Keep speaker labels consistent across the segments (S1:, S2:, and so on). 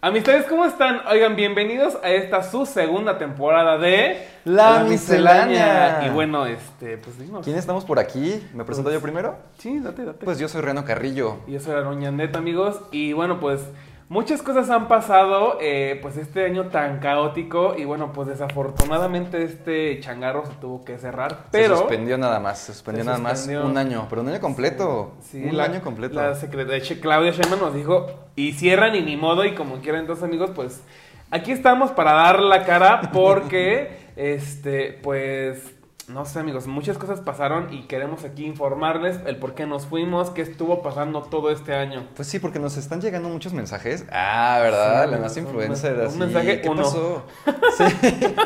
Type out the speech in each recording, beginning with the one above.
S1: Amistades, ¿cómo están? Oigan, bienvenidos a esta su segunda temporada de
S2: La Miscelánea.
S1: Y bueno, este, pues dimos.
S2: ¿Quién estamos por aquí? ¿Me presento yo primero?
S1: Sí, date, date.
S2: Pues yo soy Reno Carrillo.
S1: Y yo soy Aroña Net, amigos. Y bueno, pues muchas cosas han pasado, eh, pues este año tan caótico. Y bueno, pues desafortunadamente este changarro se tuvo que cerrar. Pero.
S2: Se suspendió nada más, se suspendió
S1: Se
S2: nada
S1: suspendió.
S2: más un año, pero un año completo.
S1: Sí,
S2: un
S1: la-
S2: año completo.
S1: La secretaria Claudia Sheinbaum nos dijo, y cierran y ni modo, y como quieran, entonces amigos, pues aquí estamos para dar la cara porque, este, pues, no sé amigos, muchas cosas pasaron y queremos aquí informarles el por qué nos fuimos, qué estuvo pasando todo este año.
S2: Pues sí, porque nos están llegando muchos mensajes. Ah, ¿verdad?
S1: Sí,
S2: la más influencer.
S1: un
S2: así.
S1: mensaje
S2: ¿Qué
S1: uno.
S2: pasó? Sí.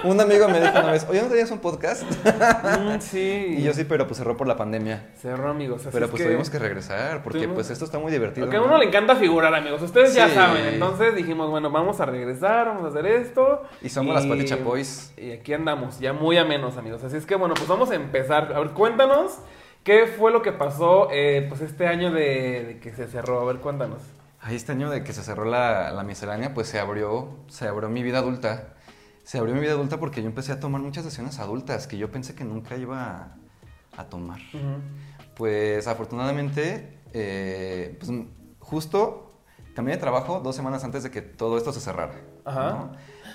S2: un amigo me dijo una vez, oye, ¿no tenías un podcast?
S1: Mm, sí.
S2: y yo sí, pero pues cerró por la pandemia.
S1: Cerró amigos. así
S2: Pero
S1: es
S2: pues tuvimos que regresar, porque
S1: tuvimos-
S2: pues esto está muy divertido.
S1: Porque a
S2: ¿no?
S1: uno le encanta figurar, amigos. Ustedes ya saben. Entonces dijimos, bueno, vamos a regresar, vamos a hacer esto.
S2: Y somos las Pati Chapoys.
S1: Y aquí andamos, ya muy a menos, amigos. Así es que, bueno, pues vamos a empezar. A ver, cuéntanos qué fue lo que pasó eh, pues este año de, de que se cerró. A ver, cuéntanos.
S2: Ahí este año de que se cerró la, la miscelánea, pues se abrió, se abrió mi vida adulta. Se abrió mi vida adulta porque yo empecé a tomar muchas decisiones adultas que yo pensé que nunca iba a, a tomar. Pues afortunadamente, eh, pues, justo cambié de trabajo dos semanas antes de que todo esto se cerrara.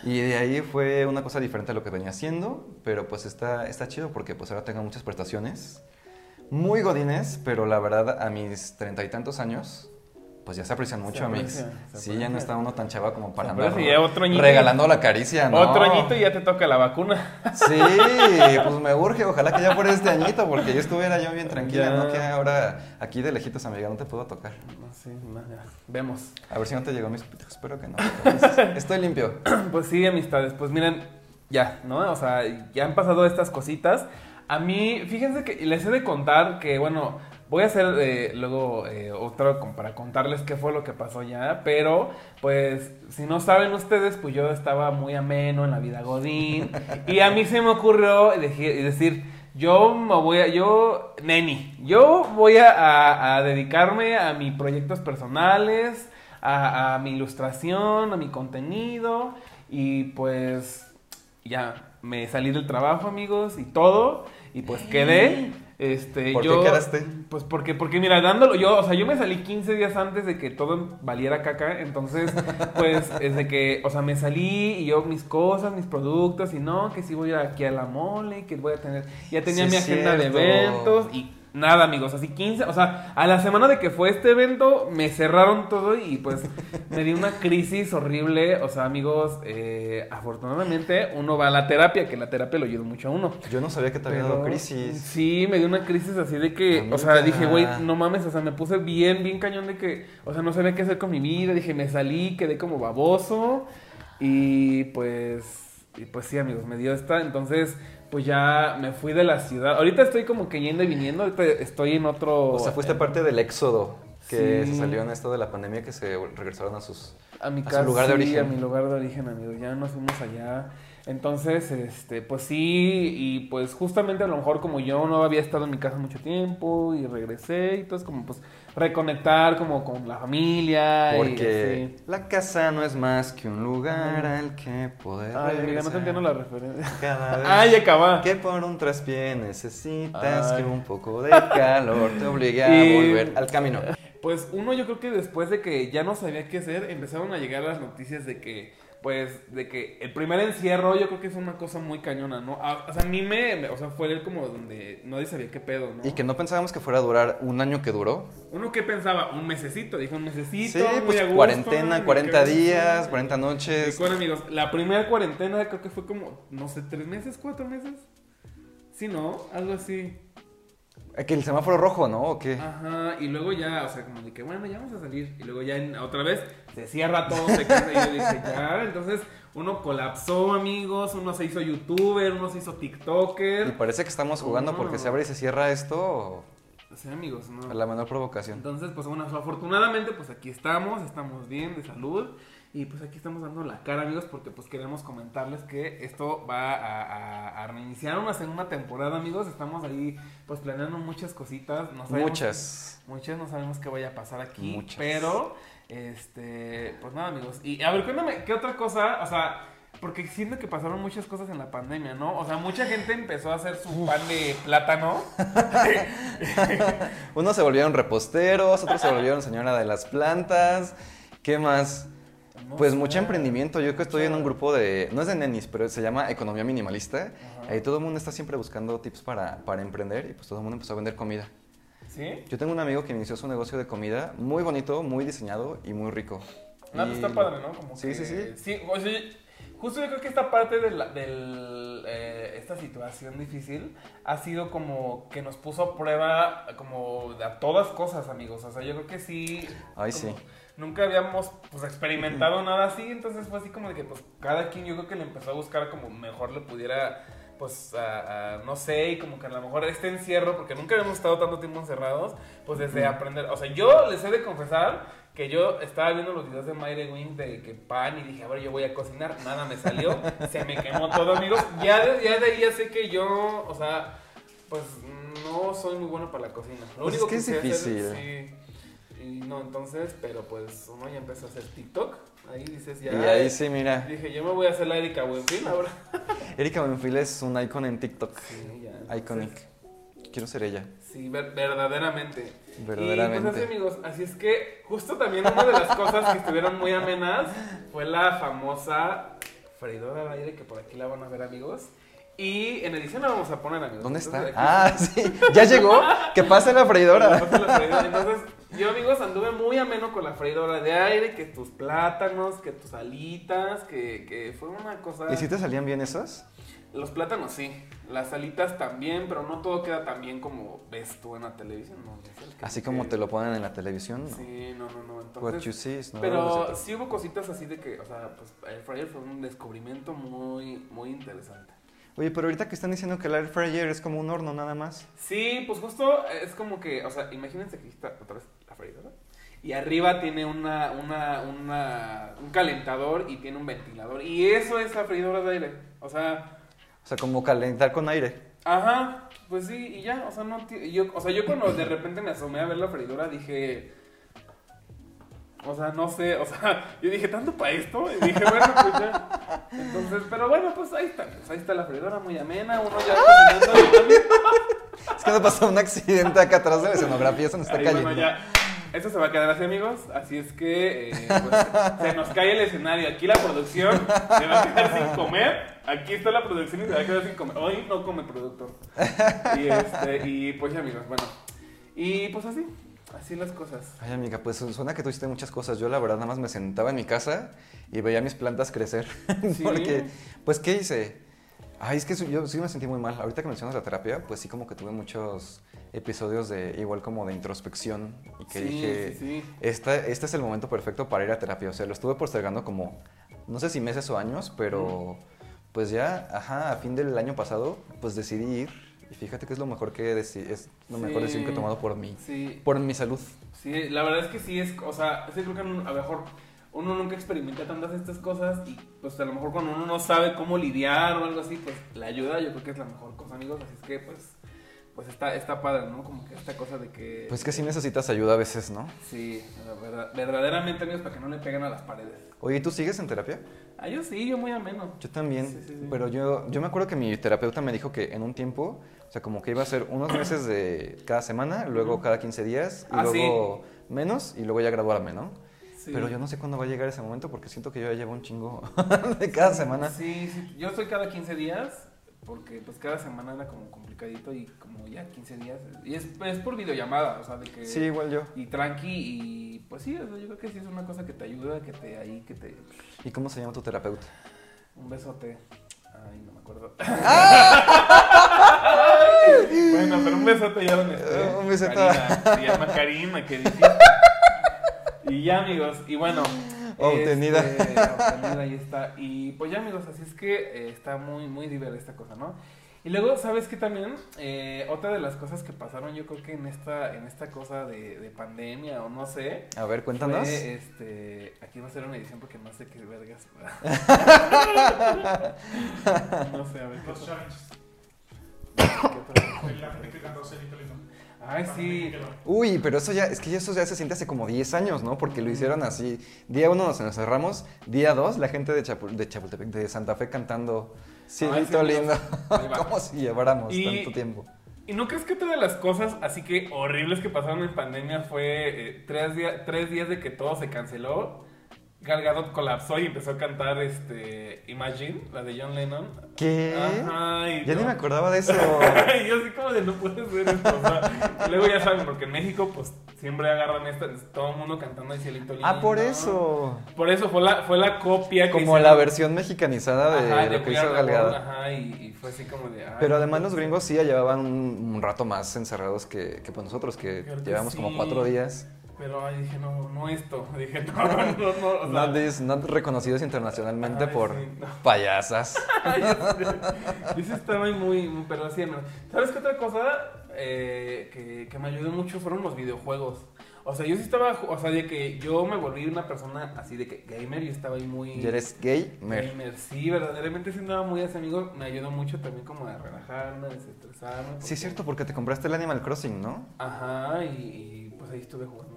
S2: Y de ahí fue una cosa diferente a lo que venía haciendo, pero pues está, está chido porque pues ahora tengo muchas prestaciones. Muy godines, pero la verdad a mis treinta y tantos años, pues ya se aprecian mucho
S1: se
S2: Sí, ya no está uno tan chava como para andar
S1: ya otro añito.
S2: regalando la caricia, ¿no?
S1: Otro añito y ya te toca la vacuna.
S2: Sí, pues me urge, ojalá que ya fuera este añito, porque yo estuviera yo bien tranquila,
S1: Ya.
S2: ¿no? Que ahora aquí de lejitos, amiga, no te puedo tocar.
S1: No sé, no, ya. Vemos.
S2: A ver si no te llegó mis pititos, espero que no. Estoy limpio.
S1: Pues sí, amistades, pues miren, ya, ¿no? O sea, ya han pasado estas cositas. A mí, fíjense que les he de contar que, bueno, voy a hacer eh, luego eh, otro para contarles qué fue lo que pasó ya, pero pues si no saben ustedes, pues yo estaba muy ameno en la vida Godín y a mí se me ocurrió decir, yo me voy a, yo, neni, yo voy a, a- a dedicarme a mis proyectos personales, a, a mi ilustración, a mi contenido y pues ya me salí del trabajo amigos y todo y pues quedé este
S2: ¿Por qué
S1: yo
S2: quedaste?
S1: pues porque porque mira dándolo yo o sea yo me salí 15 días antes de que todo valiera caca entonces pues es de que o sea me salí y yo mis cosas mis productos y no que sí voy a ir aquí a la mole que voy a tener ya tenía
S2: Sí,
S1: mi agenda de eventos y nada amigos. Así 15 o sea a la semana de que fue este evento me cerraron todo y pues me dio una crisis horrible. O sea amigos eh, afortunadamente uno va a la terapia que la terapia lo ayuda mucho a uno.
S2: Yo no sabía que te había dado crisis.
S1: Sí, me dio una crisis así de que, o sea, dije, güey, no mames, o sea, me puse bien, bien cañón de que, o sea, no sabía qué hacer con mi vida, dije, me salí, quedé como baboso. Y pues, y pues sí, amigos, me dio esta, entonces, pues ya me fui de la ciudad. Ahorita estoy como que yendo y viniendo, ahorita estoy en otro...
S2: O sea, fuiste parte del éxodo que
S1: Sí.
S2: se salió en esto de la pandemia que se regresaron a sus...
S1: a mi
S2: a su lugar de
S1: sí,
S2: origen.
S1: a mi lugar de origen, amigo. Ya nos fuimos allá. Entonces, este, pues sí, y pues justamente a lo mejor como yo no había estado en mi casa mucho tiempo y regresé y todo es como pues reconectar como con la familia y
S2: Porque la casa no es más que un lugar al que poder
S1: Ay, no te entiendo la referencia.
S2: Cada vez
S1: Ay, acaba.
S2: que por un traspié necesitas
S1: Ay.
S2: que un poco de calor te obligue a
S1: Y-
S2: volver al camino.
S1: Pues uno yo creo que después de que ya no sabía qué hacer, empezaron a llegar las noticias de que pues de que el primer encierro yo creo que es una cosa muy cañona, ¿no? A- o sea, a mí me, me- o sea, fue el como donde nadie sabía qué pedo, ¿no?
S2: Y que no pensábamos que fuera a durar un año que duró.
S1: Uno que pensaba, un mesecito, dije un mesecito,
S2: Sí,
S1: muy
S2: pues
S1: a gusto,
S2: cuarentena,
S1: me
S2: 40
S1: quedo-
S2: días, 40
S1: Y
S2: noches.
S1: bueno, amigos, la primera cuarentena creo que fue como, no sé, tres meses, cuatro meses. Sí, ¿no? Algo así.
S2: Que el semáforo rojo, ¿no? ¿O qué?
S1: Ajá, y luego ya, o sea, como de que, bueno, ya vamos a salir. Y luego ya en- otra vez se cierra todo, se queda. Y yo dije, ya, entonces uno colapsó, amigos, uno se hizo youtuber, uno se hizo
S2: Y
S1: TikToker.
S2: parece que estamos jugando porque se abre y se cierra esto
S1: O sea, amigos, no.
S2: a la menor provocación.
S1: Entonces, pues bueno, afortunadamente, pues aquí estamos, estamos bien de salud. Y pues aquí estamos dando la cara, amigos, porque pues queremos comentarles que esto va a, a, reiniciar una segunda temporada, amigos. Estamos ahí pues planeando muchas cositas.
S2: No muchas.
S1: Muchas, no sabemos qué vaya a pasar aquí. Muchas. Pero, este, pues nada, amigos. Y a ver, cuéntame, ¿qué otra cosa? O sea, porque siento que pasaron muchas cosas en la pandemia, ¿no? O sea, mucha gente empezó a hacer su pan de plátano.
S2: Unos se volvieron reposteros, otros se volvieron señora de las plantas. ¿Qué más? pues mucho emprendimiento. Yo que estoy en un grupo de, no es de nenis, pero se llama Economía Minimalista. Ahí todo el mundo está siempre buscando tips para, para emprender y pues todo el mundo empezó a vender comida.
S1: ¿Sí?
S2: Yo tengo un amigo que inició su negocio de comida muy bonito, muy diseñado y muy rico.
S1: Ah, pues está padre, ¿no? Como
S2: sí, sí, sí.
S1: Sí, o sea, justo yo creo que esta parte de la, del, eh, esta situación difícil ha sido como que nos puso a prueba como a todas cosas, amigos. O sea, yo creo que sí.
S2: Ay, sí
S1: nunca habíamos pues experimentado nada así, entonces fue así como de que pues cada quien yo creo que le empezó a buscar como mejor le pudiera pues a, no sé, y como que a lo mejor este encierro, porque nunca habíamos estado tanto tiempo encerrados, pues desde aprender, o sea, yo les he de confesar que yo estaba viendo los videos de Mayre Wing de que pan y dije, a ver, yo voy a cocinar, nada me salió, se me quemó todo, amigos, ya de, ya de ahí ya sé que yo, o sea, pues no soy muy bueno para la cocina.
S2: Lo pues único es que, es difícil.
S1: sí, y no, entonces, pero pues uno ya empezó a hacer TikTok. Ahí dices ya.
S2: Y ahí sí, mira.
S1: Dije, yo me voy a hacer la Erika Buenfil ahora.
S2: Erika Buenfil es un icon en TikTok. Sí, ya. Iconic. Quiero ser ella.
S1: Sí, verdaderamente.
S2: Verdaderamente.
S1: Y pues amigos, así es que justo también una de las cosas que estuvieron muy amenas fue la famosa freidora al aire, que por aquí la van a ver, amigos. Y en edición la vamos a poner, amigos.
S2: ¿Dónde está? Ah, sí. ¿Ya llegó? que pase la freidora.
S1: Que pase la freidora. Entonces, yo, amigos, anduve muy ameno con la freidora de aire, que tus plátanos, que tus alitas, que, que fue una cosa...
S2: ¿Y si te salían bien esas?
S1: Los plátanos sí, las alitas también, pero no todo queda tan bien como ves tú en la televisión. No,
S2: Así como te lo ponen en la televisión,
S1: ¿no? Sí, no, no, no.
S2: Entonces, What you see is
S1: pero sí hubo cositas así de que, o sea, pues el fryer fue un descubrimiento muy, muy interesante.
S2: Oye, pero ahorita que están diciendo que el air fryer es como un horno nada más.
S1: Sí, pues justo es como que, o sea, imagínense que está otra vez Y arriba tiene una, una, una, un calentador y tiene un ventilador. Y eso es la freidora de aire. O sea...
S2: O sea, como calentar con aire.
S1: Ajá, pues sí, y ya, o sea, no, yo, o sea, yo cuando de repente me asomé a ver la freidora dije, o sea, no sé, o sea, yo dije, ¿tanto para esto? Y dije, bueno, pues ya. Entonces, pero bueno, pues ahí está. Pues ahí está la freidora muy amena, uno ya cocinando.
S2: es que nos pasó un accidente acá atrás de la escenografía, se nos está cayendo.
S1: Bueno, ya. Esto se va a quedar así, amigos. Así es que eh, pues, se nos cae el escenario. Aquí la producción se va a quedar sin comer. Aquí está la producción y se va a quedar sin comer. Hoy no come productor. Y, este, y pues ya, amigos, bueno. Y pues así. Así las cosas.
S2: Ay, amiga, pues suena que tú hiciste muchas cosas. Yo, la verdad, nada más me sentaba en mi casa y veía mis plantas crecer. ¿Sí? Porque, pues, ¿qué hice? Ay, es que yo sí me sentí muy mal. Ahorita que mencionas la terapia, pues sí, como que tuve muchos episodios de igual como de introspección y que dije, sí, este es el momento perfecto para ir a terapia. O sea, lo estuve postergando como, no sé si meses o años, pero pues ya, ajá, a fin del año pasado, pues decidí ir y fíjate que es lo mejor que es lo mejor decisión que he tomado por mí, por mi salud.
S1: Sí, la verdad es que sí es, o sea, sí creo que a lo mejor uno nunca experimenta tantas estas cosas y pues a lo mejor cuando uno no sabe cómo lidiar o algo así, pues la ayuda yo creo que es la mejor cosa, amigos, así es que pues pues está, está padre, ¿no? Como que esta cosa de que...
S2: Pues que sí necesitas ayuda a veces, ¿no?
S1: Sí, verdaderamente, amigos, para que no le peguen a las paredes.
S2: Oye, ¿tú sigues en terapia?
S1: Ah, yo sí, yo muy ameno.
S2: Yo también, pero yo, yo me acuerdo que mi terapeuta me dijo que en un tiempo, o sea, como que iba a ser unos meses de cada semana, luego cada 15 días, y ah, luego menos, y luego ya graduarme, ¿no? Pero yo no sé cuándo va a llegar ese momento porque siento que yo ya llevo un chingo de cada semana.
S1: Sí, sí, yo estoy cada 15 días porque pues cada semana era como complicadito y como ya 15 días. Y es, es por videollamada, o sea, de que...
S2: Sí, igual yo.
S1: Y tranqui y pues sí, yo creo que sí es una cosa que te ayuda, que te ahí, que te...
S2: ¿Y cómo se llama tu terapeuta?
S1: Un besote. Ay, no me acuerdo. ¡Ah! bueno, pero un besote ya donde esté.
S2: Un besote.
S1: se llama Karina, que dijiste. Y ya, amigos, y bueno...
S2: Obtenida.
S1: Este, obtenida, ahí está. Y pues ya, amigos, así es que eh, está muy, muy divertida esta cosa, ¿no? Y luego, ¿sabes qué también? Eh, otra de las cosas que pasaron, yo creo que en esta, en esta cosa de, de pandemia o no sé.
S2: A ver, cuéntanos.
S1: fue, este, aquí va a ser una edición porque no sé qué vergas. no sé, a ver. ¿qué
S3: Los challenges.
S1: qué otra?
S3: La gente que cantó Celito.
S1: Ay, sí.
S2: Uy, pero eso ya, es que eso ya se siente hace como 10 años, ¿no? Porque lo hicieron así. Día uno nos encerramos, día dos la gente de, Chapu- de Chapultepec, de Santa Fe cantando Cielito
S1: sí,
S2: lindo. Como si lleváramos
S1: Y-
S2: tanto tiempo.
S1: ¿Y no crees que otra de las cosas así que horribles que pasaron en pandemia fue eh, tres, días tres días de que todo se canceló? Gal Gadot colapsó y empezó a cantar este Imagine, la de John Lennon.
S2: ¿Qué?
S1: Ajá, y
S2: Ya ni me acordaba de eso.
S1: y yo así como de no puede ser esto. O sea, y luego ya saben, porque en México pues siempre agarran esta, todo el mundo cantando el cielito lindo.
S2: ah, por eso.
S1: Por eso fue la, fue la copia que
S2: Como
S1: hicieron.
S2: la versión mexicanizada de
S1: Ajá,
S2: lo que hizo
S1: Are the
S2: Gal Gadot.
S1: World, Ajá, y, y fue así como de... ay,
S2: Pero además los gringos sí ya llevaban un, un rato más encerrados que, que pues nosotros, que llevamos
S1: sí.
S2: como cuatro días.
S1: Pero ay, dije, no, no esto. Dije, no, no, no. no o sea,
S2: Not, this- not reconocidos internacionalmente
S1: Ay,
S2: por
S1: sí, no.
S2: payasas.
S1: Ay, yo sí- estaba ahí muy, muy- pero así. ¿Sabes qué otra cosa eh, que, que me ayudó mucho fueron los videojuegos? O sea, yo sí estaba, o sea, de que yo me volví una persona así de que gamer y estaba ahí muy...
S2: ¿Y eres gay? Mer.
S1: gamer. Sí, verdaderamente sí andaba muy ese amigo. Me ayudó mucho también como a relajarme, a desestresarme.
S2: Sí, es cierto, porque te compraste el Animal Crossing, ¿no?
S1: Ajá, y, y, pues ahí estuve jugando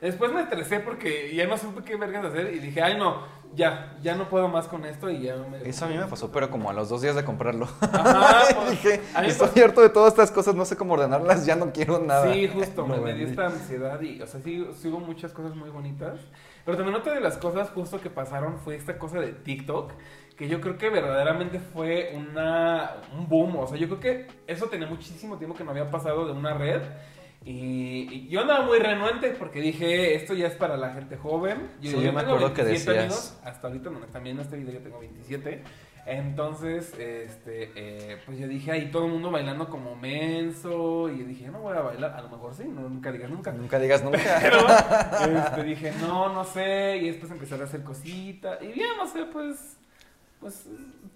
S1: Después me estresé porque ya no supe qué vergas hacer y dije, ay no, ya, ya no puedo más con esto y ya me...
S2: Eso a mí me pasó, pero como a los dos días de comprarlo.
S1: Ajá, pues,
S2: Dije, estoy
S1: pues-
S2: harto de todas estas cosas, no sé cómo ordenarlas, ya no quiero nada.
S1: Sí, justo, me, dio esta ansiedad y, o sea, sí, sí hubo muchas cosas muy bonitas. Pero también otra de las cosas justo que pasaron fue esta cosa de TikTok, que yo creo que verdaderamente fue una, un boom. O sea, yo creo que eso tenía muchísimo tiempo que no había pasado de una red. Y, y yo andaba muy renuente porque dije, esto ya es para la gente joven.
S2: Sí, yo me acuerdo que
S1: 27
S2: decías.
S1: hasta ahorita, no, también en este video yo tengo 27. Entonces, este, eh, pues yo dije, ahí todo el mundo bailando como menso. Y yo dije, no voy a bailar. A lo mejor sí, no, nunca digas nunca.
S2: Nunca digas nunca.
S1: Pero este, dije, no, no sé. Y después empecé a hacer cositas. Y ya, no sé, pues. Pues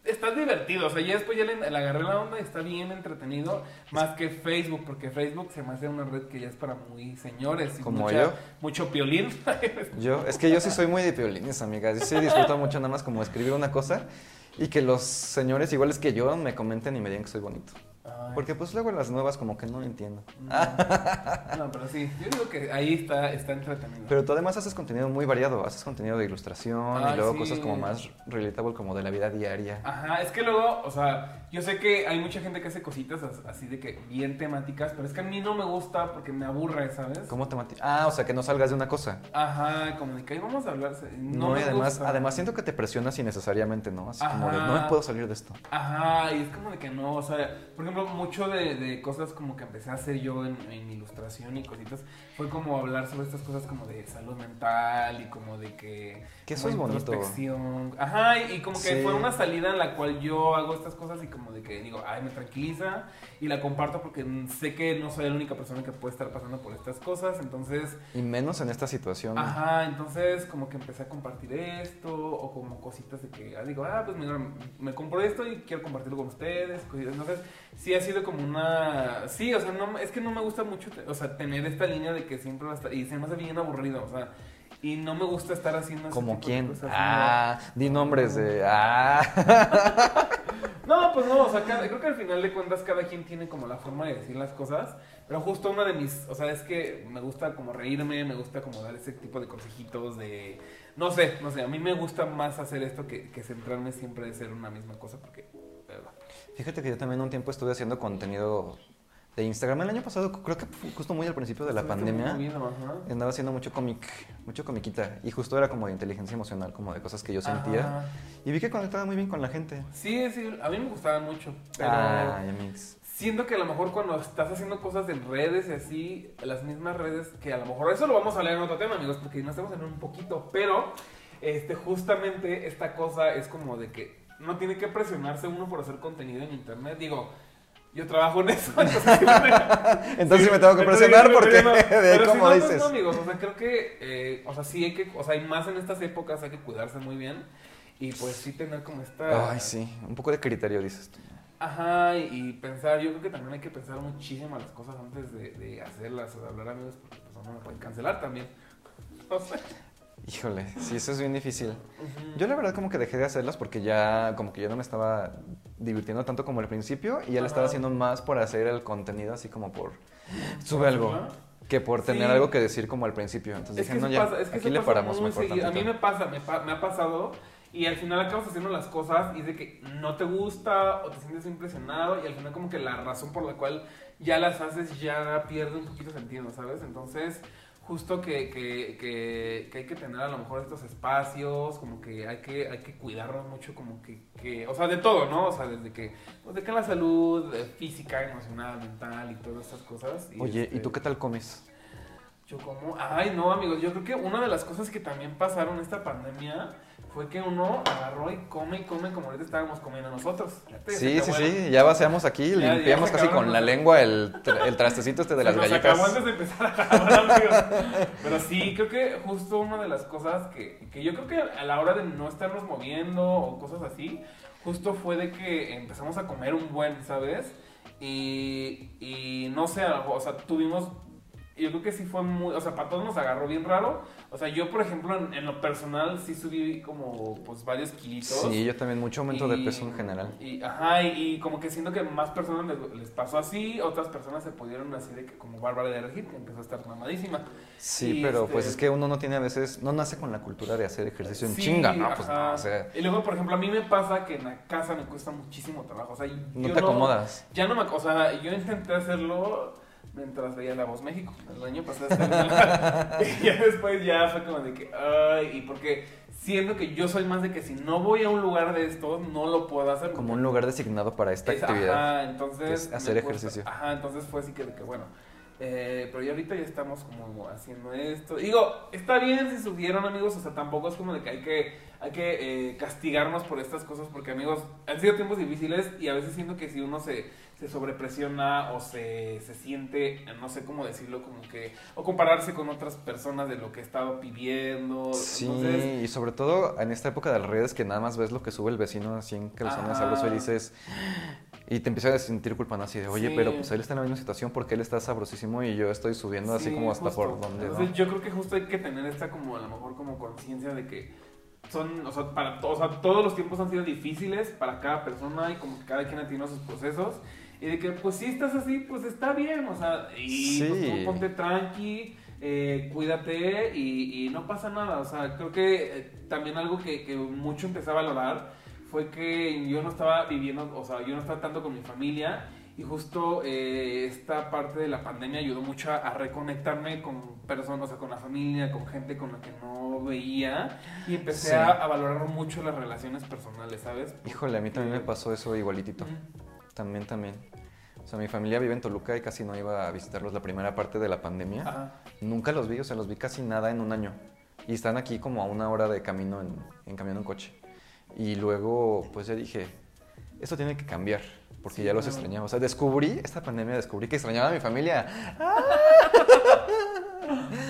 S1: está divertido. O sea, ya después ya le, le agarré la onda y está bien entretenido. Más que Facebook, porque Facebook se me hace una red que ya es para muy señores. Y
S2: Como
S1: mucha-
S2: yo.
S1: Mucho piolín.
S2: Yo, es que yo sí soy muy de piolines, amigas. Yo sí disfruto mucho nada más como escribir una cosa y que los señores iguales que yo me comenten y me digan que soy bonito.
S1: Ay,
S2: Porque pues luego las nuevas como que no entiendo.
S1: no, no, pero sí. Yo digo que ahí está, está entretenido.
S2: Pero tú además haces contenido muy variado, haces contenido de ilustración
S1: Ay,
S2: y luego
S1: sí.
S2: cosas como más relatable como de la vida diaria.
S1: Ajá, es que luego, o sea, yo sé que hay mucha gente que hace cositas as- así de que bien temáticas, pero es que a mí no me gusta porque me aburre, ¿sabes?
S2: ¿Cómo te mati- Ah, o sea, que no salgas de una cosa.
S1: Ajá, como de que ahí vamos a hablar. No,
S2: No, y además,
S1: gusta.
S2: además siento que te presionas innecesariamente, ¿no? Así como de, no me puedo salir de esto.
S1: Ajá, y es como de que no, o sea, por ejemplo, mucho de, de cosas como que empecé a hacer yo en, en ilustración y cositas, fue como hablar sobre estas cosas como de salud mental y como de que...
S2: Que eso es bonito.
S1: Ajá, y, y como que
S2: Sí.
S1: fue una salida en la cual yo hago estas cosas y como de que digo, ay, me tranquiliza y la comparto porque sé que no soy la única persona que puede estar pasando por estas cosas, entonces...
S2: Y menos en esta situación.
S1: Ajá, entonces como que empecé a compartir esto o como cositas de que ah, digo, ah, pues mira, me compro esto y quiero compartirlo con ustedes. Entonces sí ha sido como una... Sí, o sea, no, es que no me gusta mucho, o sea, tener esta línea de que siempre va a estar... Y se me hace bien aburrido, o sea, y no me gusta estar haciendo...
S2: ¿Como quién?
S1: cosas,
S2: Ah, di nombres de... Ah.
S1: No, No, pues no, o sea, cada- creo que al final de cuentas cada quien tiene como la forma de decir las cosas, pero justo una de mis, o sea, es que me gusta como reírme, me gusta como dar ese tipo de consejitos de, no sé, no sé, a mí me gusta más hacer esto que, que centrarme siempre de ser una misma cosa, porque, ¿verdad?
S2: Fíjate que yo también un tiempo estuve haciendo contenido de Instagram. El año pasado, creo que fue justo muy al principio de la pandemia.
S1: moviendo, ajá.
S2: Andaba haciendo mucho cómic, mucho comiquita. Y justo era como de inteligencia emocional, como de cosas que yo sentía.
S1: Ajá.
S2: Y vi que conectaba muy bien con la gente.
S1: Sí, sí, a mí me gustaba mucho, pero...
S2: Ay, amigos.
S1: Siento que a lo mejor cuando estás haciendo cosas en redes y así, las mismas redes, que a lo mejor eso lo vamos a leer en otro tema, amigos, porque nos estamos en un poquito, pero este, justamente esta cosa es como de que no tiene que presionarse uno por hacer contenido en internet. Digo, yo trabajo en eso, entonces,
S2: Entonces me tengo que presionar
S1: sí,
S2: porque,
S1: no,
S2: de
S1: pero si
S2: cómo
S1: no,
S2: dices.
S1: no, amigos, o sea, creo que, eh, o sea, sí hay que, o sea, y más en estas épocas hay que cuidarse muy bien y pues sí tener como esta...
S2: Ay, sí, un poco de criterio, dices tú.
S1: Ajá, y, pensar, yo creo que también hay que pensar muchísimo las cosas antes de, hacerlas o de hablar amigos, porque pues no me pueden cancelar también. No sé.
S2: Híjole, sí, eso es bien difícil. Yo la verdad como que dejé de hacerlas porque ya como que yo no me estaba divirtiendo tanto como al principio y ya le estaba haciendo más por hacer el contenido así como por sube algo que por tener algo que decir como al principio. Entonces dije, no, ya, aquí le paramos
S1: mejor A mí me pasa, me, me ha pasado y al final acabas haciendo las cosas y es de que no te gusta o te sientes impresionado y al final como que la razón por la cual ya las haces ya pierde un poquito sentido, ¿sabes? Entonces justo que, que, que, que, hay que tener a lo mejor estos espacios, como que hay que, hay que cuidarnos mucho, como que, o sea, de todo, ¿no? O sea, desde que, pues de que la salud eh, física, emocional, mental y todas estas cosas.
S2: Oye, ¿y tú este qué tal comes?
S1: Yo como, ay, no, amigos, yo creo que una de las cosas que también pasaron esta pandemia fue que uno agarró y come y come como ahorita estábamos comiendo nosotros.
S2: Sí, sí, sí, ya vaciamos aquí, limpiamos casi con la lengua el, el, trastecito este de las nos galletas.
S1: antes de empezar a grabar, Pero sí, creo que justo una de las cosas que, que yo creo que a la hora de no estarnos moviendo o cosas así, justo fue de que empezamos a comer un buen, ¿sabes? Y, y no sé, o sea, tuvimos yo creo que sí fue muy, o sea, para todos nos agarró bien raro. O sea, yo, por ejemplo, en, lo personal sí subí como, pues, varios kilitos.
S2: Sí, yo también, mucho aumento de peso en general.
S1: Y, ajá, y, como que siento que más personas les, pasó así, otras personas se pudieron así de que, como Bárbara de Regir, que empezó a estar mamadísima.
S2: Sí, pero este pues es que uno no tiene a veces, no nace con la cultura de hacer ejercicio en chinga, ¿no? Pues no, o sea.
S1: Y luego, por ejemplo, a mí me pasa que en la casa me cuesta muchísimo trabajo, o sea,
S2: no te acomodas.
S1: Ya no me, o sea, yo intenté hacerlo mientras veía La Voz México el año pasado. y ya después ya fue como de que, ay, y porque siento que yo soy más de que si no voy a un lugar de estos, no lo puedo hacer.
S2: Como un lugar designado para esta actividad.
S1: Ajá, entonces.
S2: hacer ejercicio.
S1: Ajá, entonces fue así que, que bueno. Eh, pero ya ahorita ya estamos como haciendo esto. Digo, está bien si subieron amigos, o sea, tampoco es como de que hay que, hay que eh, castigarnos por estas cosas, porque amigos, han sido tiempos difíciles y a veces siento que si uno se se sobrepresiona o se, se siente, no sé cómo decirlo, como que, o compararse con otras personas de lo que he estado pidiendo.
S2: Sí, y sobre todo en esta época de las redes que nada más ves lo que sube el vecino así en calzones sabroso y dices, y te empiezas a sentir culpable así de, oye, pero pues él está en la misma situación porque él está sabrosísimo y yo estoy subiendo así como hasta por donde.
S1: Entonces yo creo que justo hay que tener esta como a lo mejor como conciencia de que son, o sea, para, o sea, todos los tiempos han sido difíciles para cada persona y como que cada quien ha tenido sus procesos y de que, pues, si estás así, pues está bien, o sea, y pues, ponte tranqui, eh, cuídate y, no pasa nada. O sea, creo que eh, también algo que, que, mucho empecé a valorar fue que yo no estaba viviendo, o sea, yo no estaba tanto con mi familia y justo eh, esta parte de la pandemia ayudó mucho a, reconectarme con personas, o sea, con la familia, con gente con la que no veía y empecé a, valorar mucho las relaciones personales, ¿sabes?
S2: Híjole, a mí también me pasó eso igualitito. También, también. O sea, mi familia vive en Toluca y casi no iba a visitarlos la primera parte de la pandemia. Nunca los vi, o sea, los vi casi nada en un año. Y están aquí como a una hora de camino en, en camión en coche. Y luego, pues ya dije, esto tiene que cambiar, porque ya los extrañaba. O sea, descubrí, esta pandemia descubrí que extrañaba a mi familia.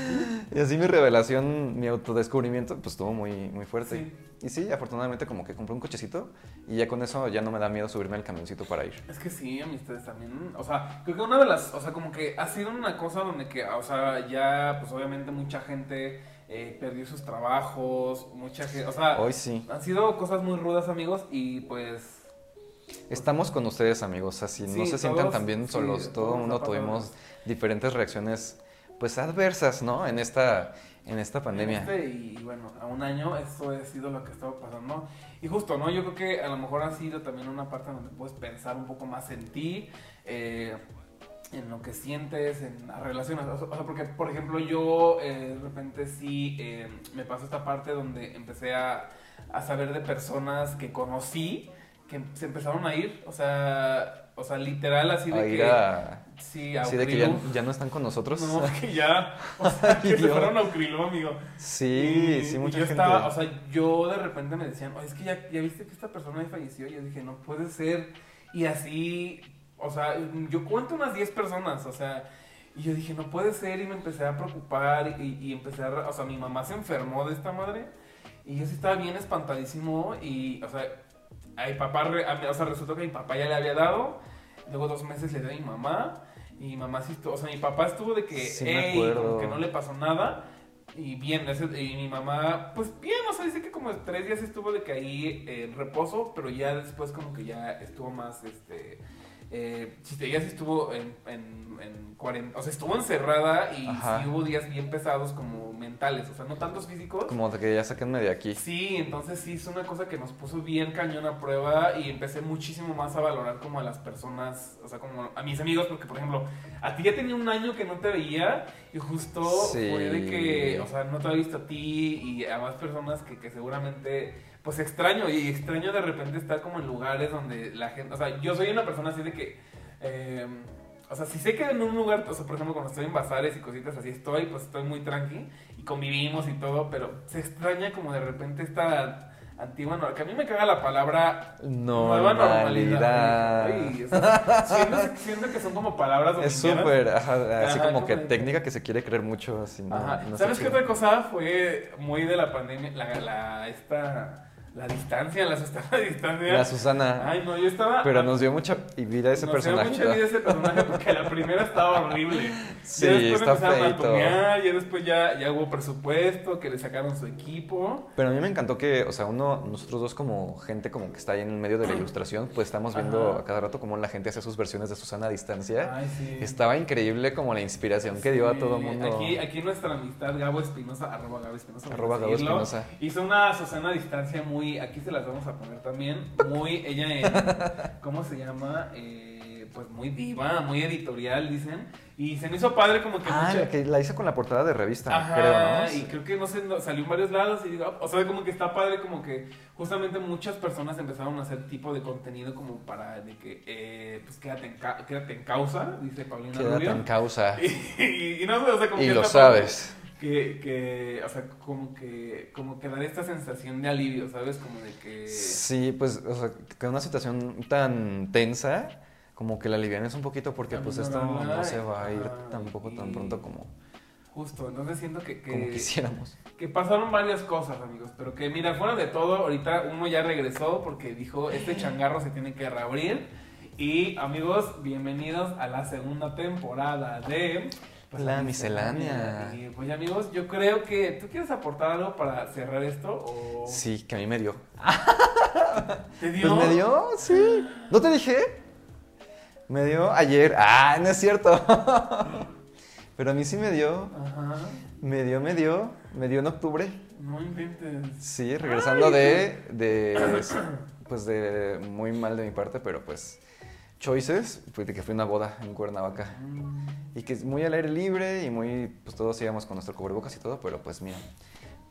S2: y así mi revelación, mi autodescubrimiento, pues estuvo muy, muy fuerte. Y sí, afortunadamente como que compré un cochecito y ya con eso ya no me da miedo subirme al camioncito para ir.
S1: Es que sí, amistades también, o sea, creo que una de las, o sea, como que ha sido una cosa donde que, o sea, ya pues obviamente mucha gente eh, perdió sus trabajos, mucha gente, o sea,
S2: hoy sí.
S1: Han sido cosas muy rudas, amigos, y pues...
S2: Estamos con ustedes, amigos, así no se sientan también solos, todo el mundo tuvimos diferentes reacciones pues adversas, ¿no? En esta, en esta pandemia.
S1: Este, y bueno, a un año eso ha sido lo que ha estado pasando. Y justo, ¿no? Yo creo que a lo mejor ha sido también una parte donde puedes pensar un poco más en ti, eh, en lo que sientes, en las relaciones. O sea, porque, por ejemplo, yo eh, de repente sí eh, me pasó esta parte donde empecé a, a saber de personas que conocí que se empezaron a ir, o sea, o sea, literal así de que...
S2: sí, así de que ya, no están con nosotros.
S1: No, que ya, o sea, que se fueron a Ucrilo, amigo.
S2: Sí, sí, mucha
S1: yo
S2: gente.
S1: Estaba, o sea, yo de repente me decían, oye, es que ya, ya viste que esta persona ya falleció. Y yo dije, no puede ser. Y así, o sea, yo cuento unas 10 personas, o sea... Y yo dije, no puede ser, y me empecé a preocupar, y, y empecé a... O sea, mi mamá se enfermó de esta madre, y yo sí estaba bien espantadísimo, y, o sea, a mi papá, o sea, resultó que mi papá ya le había dado, luego dos meses le dio a mi mamá, y mi mamá sí estuvo, o sea, mi papá estuvo de que,
S2: Sí,
S1: "Ey", como que no le pasó nada, y bien, ese- y mi mamá, pues bien, o sea, dice que como tres días estuvo de que ahí eh, en reposo, pero ya después como que ya estuvo más, este, eh, sí, ella sí estuvo en, en, en cuarenta, o sea, estuvo encerrada y sí hubo días bien pesados como mentales, o sea, no tantos físicos.
S2: Como de que ya saquenme de aquí.
S1: Sí, entonces sí es una cosa que nos puso bien cañón a prueba y empecé muchísimo más a valorar como a las personas, o sea, como a mis amigos, porque por ejemplo, a ti ya tenía un año que no te veía y justo
S2: Sí.
S1: fue de que, o sea, no te había visto a ti y a más personas que, que seguramente, pues extraño y extraño de repente estar como en lugares donde la gente, o sea, yo soy una persona así de que... eh, o sea, si sé que en un lugar, o sea, por ejemplo, cuando estoy en bazares y cositas así estoy, pues estoy muy tranqui y convivimos y todo, pero se extraña como de repente esta antigua normalidad, que a mí me caga la palabra nueva
S2: Normalidad.
S1: Ay, o sea, siento, siento que son como palabras
S2: Es súper, así como que técnica que se quiere creer mucho. Así, no-
S1: Ajá.
S2: no sé
S1: ¿Sabes qué
S2: qué.
S1: otra cosa fue muy de la pandemia? La, la, esta, la distancia, la Susana distancia.
S2: La Susana.
S1: Ay, no, yo estaba...
S2: pero nos dio mucha vida ese
S1: nos
S2: personaje.
S1: dio mucha vida ese personaje porque la primera estaba horrible.
S2: Sí,
S1: ya después
S2: está
S1: empezaron a tunear, ya después ya, ya hubo presupuesto, que le sacaron su equipo.
S2: Pero a mí me encantó que, o sea, uno, nosotros dos como gente como que está ahí en el medio de la ilustración, pues estamos viendo
S1: Ajá.
S2: a cada rato cómo la gente hace sus versiones de Susana a distancia.
S1: Ay, sí.
S2: Estaba increíble como la inspiración que dio a
S1: Sí,
S2: todo el mundo.
S1: Aquí, aquí nuestra amistad, Gabo Espinosa, arroba Gabo Espinosa.
S2: Arroba Gabo Espinosa.
S1: Hizo una Susana a distancia muy, aquí se las vamos a poner también, muy, ella en, ¿cómo se llama? Eh, pues muy diva, muy editorial, dicen. Y se me hizo padre como que
S2: Ah,
S1: mucha-
S2: la que la hice con la portada de revista,
S1: Ajá,
S2: creo, ¿no?
S1: y creo que no sé, salió en varios lados y digo, o sea, como que está padre, como que justamente muchas personas empezaron a hacer tipo de contenido como para de que, eh, pues quédate en, ca- quédate en causa, dice Paulina
S2: Quédate
S1: Rubio.
S2: en causa.
S1: Y, y- y no sé, o sea, como
S2: Y
S1: que
S2: lo
S1: padre
S2: sabes.
S1: Que, que, o sea, como que, como que dar esta sensación de alivio, ¿sabes? Como de que...
S2: Sí, pues, o sea, que una situación tan tensa, como que la alivianes un poquito porque pues esto no se va a ir tampoco tan pronto como,
S1: Justo, entonces siento que, que,
S2: como quisiéramos.
S1: que pasaron varias cosas, amigos, pero que mira, fuera de todo, ahorita uno ya regresó porque dijo, este changarro se tiene que reabrir. Y amigos, bienvenidos a la segunda temporada de... pues,
S2: La miscelánea.
S1: Y pues amigos, yo creo que tú quieres aportar algo para cerrar esto o...
S2: Sí, que a mí me dio.
S1: ¿Te dio?
S2: Pues me dio, sí. ¿No te dije? Me dio ayer. Ah, no es cierto. Pero a mí sí me dio.
S1: Ajá.
S2: Me dio, me dio. Me dio en octubre.
S1: No inventes.
S2: Sí, regresando de, de. Pues de muy mal de mi parte, pero pues. Choices, de que fue una boda en Cuernavaca. Y que es muy al aire libre y muy. Pues todos íbamos con nuestro cubrebocas y todo, pero pues mira.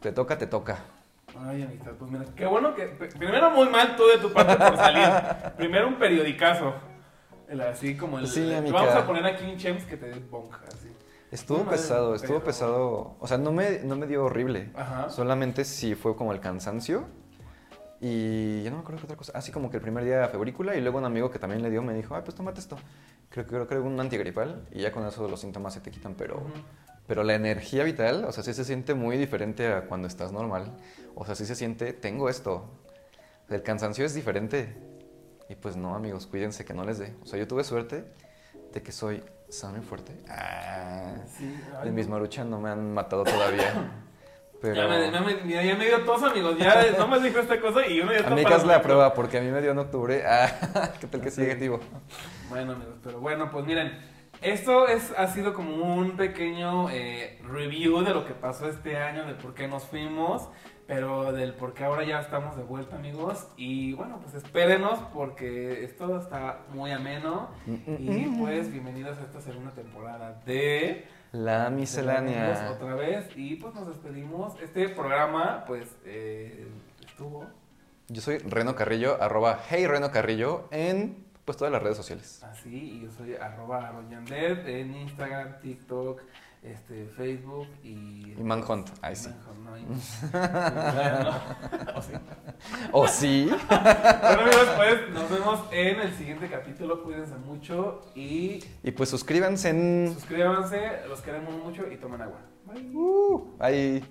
S2: Te toca, te toca.
S1: Ay, amistad, pues mira, qué bueno que... pr- Primero muy mal tú de tu parte por salir. Primero un periodicazo. El así como el...
S2: Sí,
S1: el-. Vamos a poner aquí un chems que te dé bonja, así.
S2: Estuvo
S1: madre,
S2: pesado, estuvo
S1: pero-
S2: pesado. O sea, no me, no me dio horrible.
S1: Ajá.
S2: Solamente sí fue como el cansancio. Y ya no me acuerdo qué otra cosa. Así como que el primer día febrícula y luego un amigo que también le dio me dijo, ay, pues tómate esto. Creo que creo que un antigripal y ya con eso los síntomas se te quitan, pero,
S1: Ujú.
S2: pero la energía vital, o sea, sí se siente muy diferente a cuando estás normal. O sea, sí se siente, tengo esto. El cansancio es diferente. Y pues no, amigos, cuídense que no les dé. O sea, yo tuve suerte de que soy sano y fuerte. Ah,
S1: Sí,
S2: en mis maruchan no me han matado todavía. Pero...
S1: Ya me, ya me- mira, ya me dio tos, amigos. Ya no me dijo esta cosa y uno ya está
S2: A mí
S1: para
S2: haz la prueba porque a mí me dio en octubre. Ah, ¿qué tal que
S1: Sí.
S2: sigue negativo?
S1: Bueno, amigos, pero bueno, pues miren, esto es, ha sido como un pequeño eh, review de lo que pasó este año, de por qué nos fuimos, pero del por qué ahora ya estamos de vuelta, amigos. Y bueno, pues espérenos porque esto está muy ameno. Y pues bienvenidos a esta segunda temporada de
S2: La miscelánea.
S1: Otra vez y pues nos despedimos. Este programa pues eh, estuvo
S2: Yo soy Reno Carrillo, arroba Hey Reno Carrillo en pues todas las redes sociales.
S1: Así, y yo soy arroba aroyandet en Instagram, TikTok, este, Facebook y...
S2: Y Manhunt, ahí
S1: sí.
S2: O sí.
S1: Bueno amigos, pues nos vemos en el siguiente capítulo, cuídense mucho y
S2: Y pues suscríbanse en...
S1: suscríbanse, los queremos mucho y tomen agua. Bye.
S2: Uh, ahí.